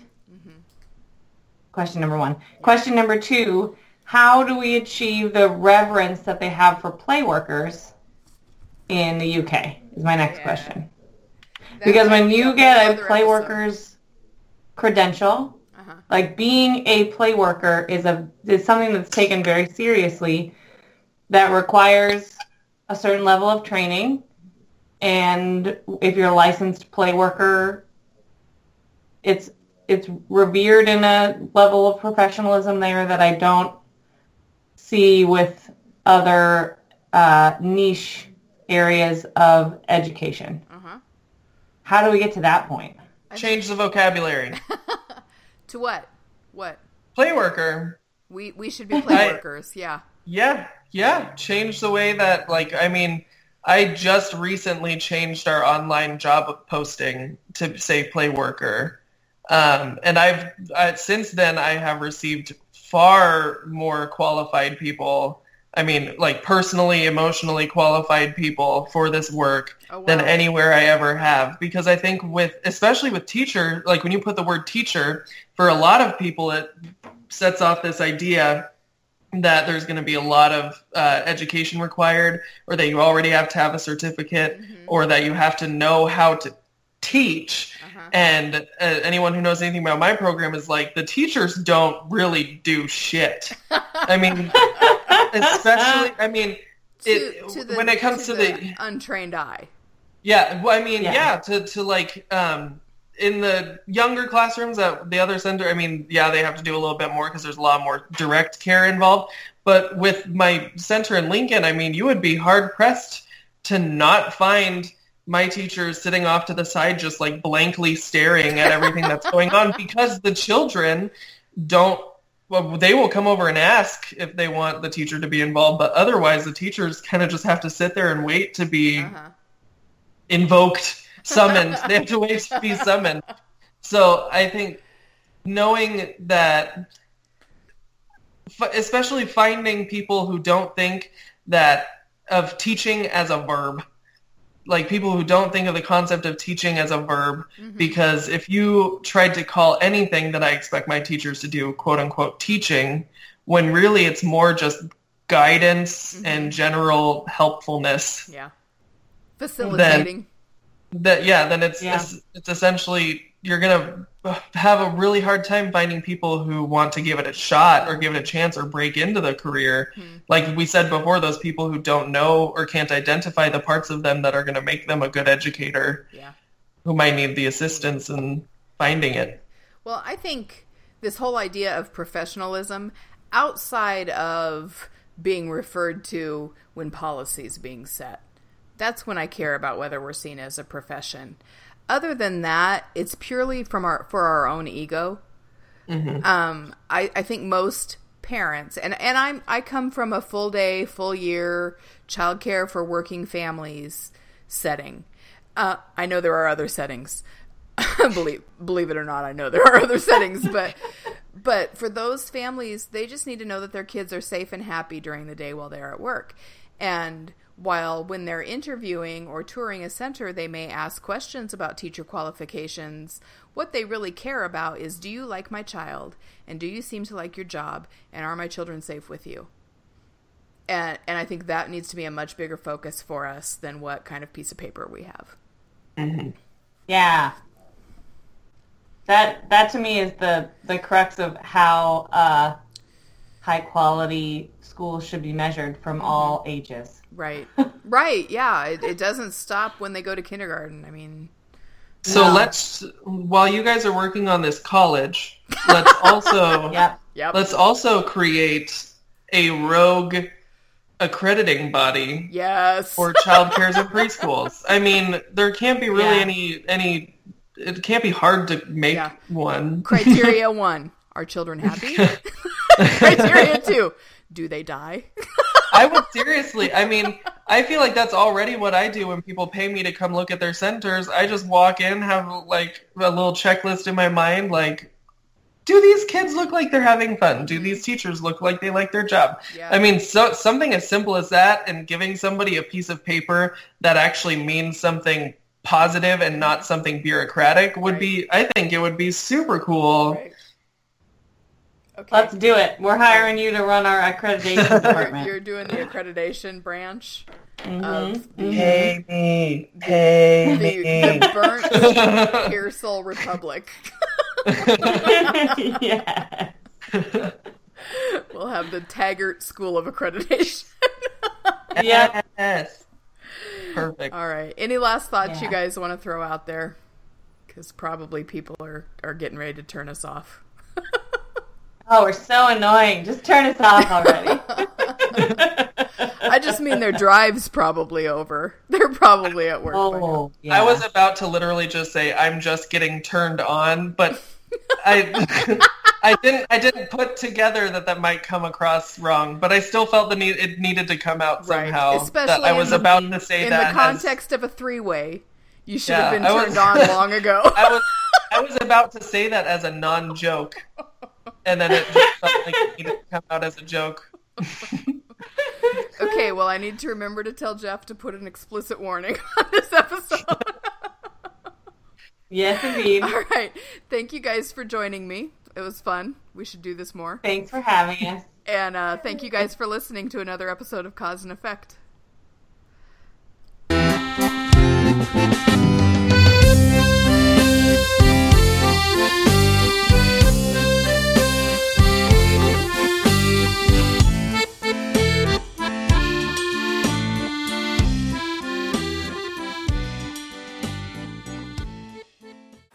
Speaker 4: Question number one. Question number two, how do we achieve the reverence that they have for play workers in the UK is my next
Speaker 3: Yeah.
Speaker 4: question.
Speaker 3: That
Speaker 4: Because when you get a play worker's credential,
Speaker 3: Uh-huh.
Speaker 4: like being a play worker is a is something that's taken very seriously that requires a certain level of training and if you're a licensed play worker it's it's revered in a level of professionalism there that I don't see with other uh, niche areas of education.
Speaker 3: Uh-huh.
Speaker 4: How do we get to that point?
Speaker 5: Change the vocabulary. *laughs*
Speaker 3: To what? What?
Speaker 5: Play worker.
Speaker 3: We we should be play workers. *laughs* Yeah.
Speaker 5: Yeah, yeah. Change the way that, like, I mean, I just recently changed our online job posting to say play worker. Um, and I've, uh, since then, I have received far more qualified people. I mean, like personally, emotionally qualified people for this work
Speaker 3: Oh, wow.
Speaker 5: than anywhere I ever have. Because I think with, especially with teacher, like when you put the word teacher, for a lot of people, it sets off this idea that there's going to be a lot of uh, education required or that you already have to have a certificate or that you have to know how to teach.
Speaker 3: Uh-huh.
Speaker 5: And uh, anyone who knows anything about my program is like, the teachers don't really do shit. I mean, *laughs* especially, I mean, it,
Speaker 3: to, to the,
Speaker 5: when it comes to, the,
Speaker 3: the untrained eye.
Speaker 5: yeah, well, I mean,
Speaker 4: Yeah.
Speaker 5: yeah, to, to like um, in the younger classrooms at the other center, I mean, yeah, they have to do a little bit more because there's a lot more direct care involved. But with my center in Lincoln, I mean, you would be hard pressed to not find my teacher is sitting off to the side just like blankly staring at everything that's going on *laughs* because the children don't well, they will come over and ask if they want the teacher to be involved, but otherwise the teachers kind of just have to sit there and wait to be
Speaker 3: Uh-huh.
Speaker 5: invoked, summoned. *laughs* they have to wait to be summoned. So I think knowing that, especially finding people who don't think that of teaching as a verb, like people who don't think of the concept of teaching as a verb, mm-hmm. because if you tried to call anything that I expect my teachers to do, quote unquote, teaching, when really it's more just guidance mm-hmm. and general helpfulness
Speaker 3: Yeah. Facilitating.
Speaker 5: that yeah then it's
Speaker 4: Yeah.
Speaker 5: it's, it's essentially you're gonna have a really hard time finding people who want to give it a shot or give it a chance or break into the career hmm. like we said before those people who don't know or can't identify the parts of them that are going to make them a good educator
Speaker 3: yeah.
Speaker 5: who might need the assistance in finding it
Speaker 3: Well, I think this whole idea of professionalism outside of being referred to when policies being set. That's when I care about whether we're seen as a profession. Other than that, it's purely from our for our own ego. Um, I, I think most parents and, and I'm I come from a full day, full year childcare for working families setting. Uh, I know there are other settings. *laughs* believe believe it or not, I know there are other settings, but but for those families, they just need to know that their kids are safe and happy during the day while they're at work. And while when they're interviewing or touring a center, they may ask questions about teacher qualifications, what they really care about is do you like my child? And do you seem to like your job? And are my children safe with you? And, and I think that needs to be a much bigger focus for us than what kind of piece of paper we have.
Speaker 4: Yeah. That that to me is the the crux of how uh, high quality schools should be measured from mm-hmm. all ages.
Speaker 3: Right. *laughs* right. Yeah. It, it doesn't stop when they go to kindergarten. I mean,
Speaker 5: so
Speaker 4: No.
Speaker 5: let's while you guys are working on this college let's *laughs* also
Speaker 4: Yep.
Speaker 3: yep.
Speaker 5: let's also create a rogue accrediting body
Speaker 3: yes.
Speaker 5: for child cares and preschools. I mean, there can't be really
Speaker 4: Yeah.
Speaker 5: any any. It can't be hard to make
Speaker 3: Yeah.
Speaker 5: one.
Speaker 3: Criteria *laughs* one: Are children happy? *laughs* Criteria too. Do they die? *laughs*
Speaker 5: I would seriously. I mean, I feel like that's already what I do when people pay me to come look at their centers. I just walk in, have like a little checklist in my mind, like. Do these kids look like they're having fun? Do mm-hmm. these teachers look like they like their job?
Speaker 3: Yeah.
Speaker 5: I mean, so something as simple as that, and giving somebody a piece of paper that actually means something positive and not mm-hmm. something bureaucratic would be. I think it would be super cool.
Speaker 3: Right. Okay.
Speaker 4: Let's do it. We're hiring you to run our accreditation
Speaker 3: You're, *laughs*
Speaker 4: department.
Speaker 3: you're doing the accreditation branch
Speaker 4: Mm-hmm.
Speaker 3: of the,
Speaker 5: Pay me, pay
Speaker 3: the, the burnt *laughs* Pearsall Republic. *laughs*
Speaker 4: yeah.
Speaker 3: We'll have the Taggart School of Accreditation.
Speaker 4: Yeah.
Speaker 5: Yes. Perfect.
Speaker 3: All right. Any last thoughts you guys want to throw out there? Because probably people are, are getting ready to turn us off.
Speaker 4: Oh, we're so annoying. Just turn us off already. *laughs*
Speaker 3: I just mean their drive's probably over. They're probably at work.
Speaker 4: oh, yeah.
Speaker 5: I was about to literally just say I'm just getting turned on, but *laughs* I *laughs* I didn't I didn't put together that that might come across wrong, but I still felt the need it needed to come out
Speaker 3: Right.
Speaker 5: somehow.
Speaker 3: Especially
Speaker 5: that I
Speaker 3: in
Speaker 5: was
Speaker 3: the-
Speaker 5: about to say
Speaker 3: In
Speaker 5: that in
Speaker 3: the
Speaker 5: as-
Speaker 3: context of a three way, you should have been
Speaker 5: I was-
Speaker 3: turned on long ago.
Speaker 5: I was I was about to say that as a non joke, and then it just felt like it needed to come out as a joke. *laughs*
Speaker 3: okay, well, I need to remember to tell Jeff to put an explicit warning *laughs* on this episode. *laughs*
Speaker 4: Yes, indeed.
Speaker 3: All right. Thank you guys for joining me. It was fun. We should do this more.
Speaker 4: Thanks for having us.
Speaker 3: And uh, thank you guys for listening to another episode of Cause and Effect.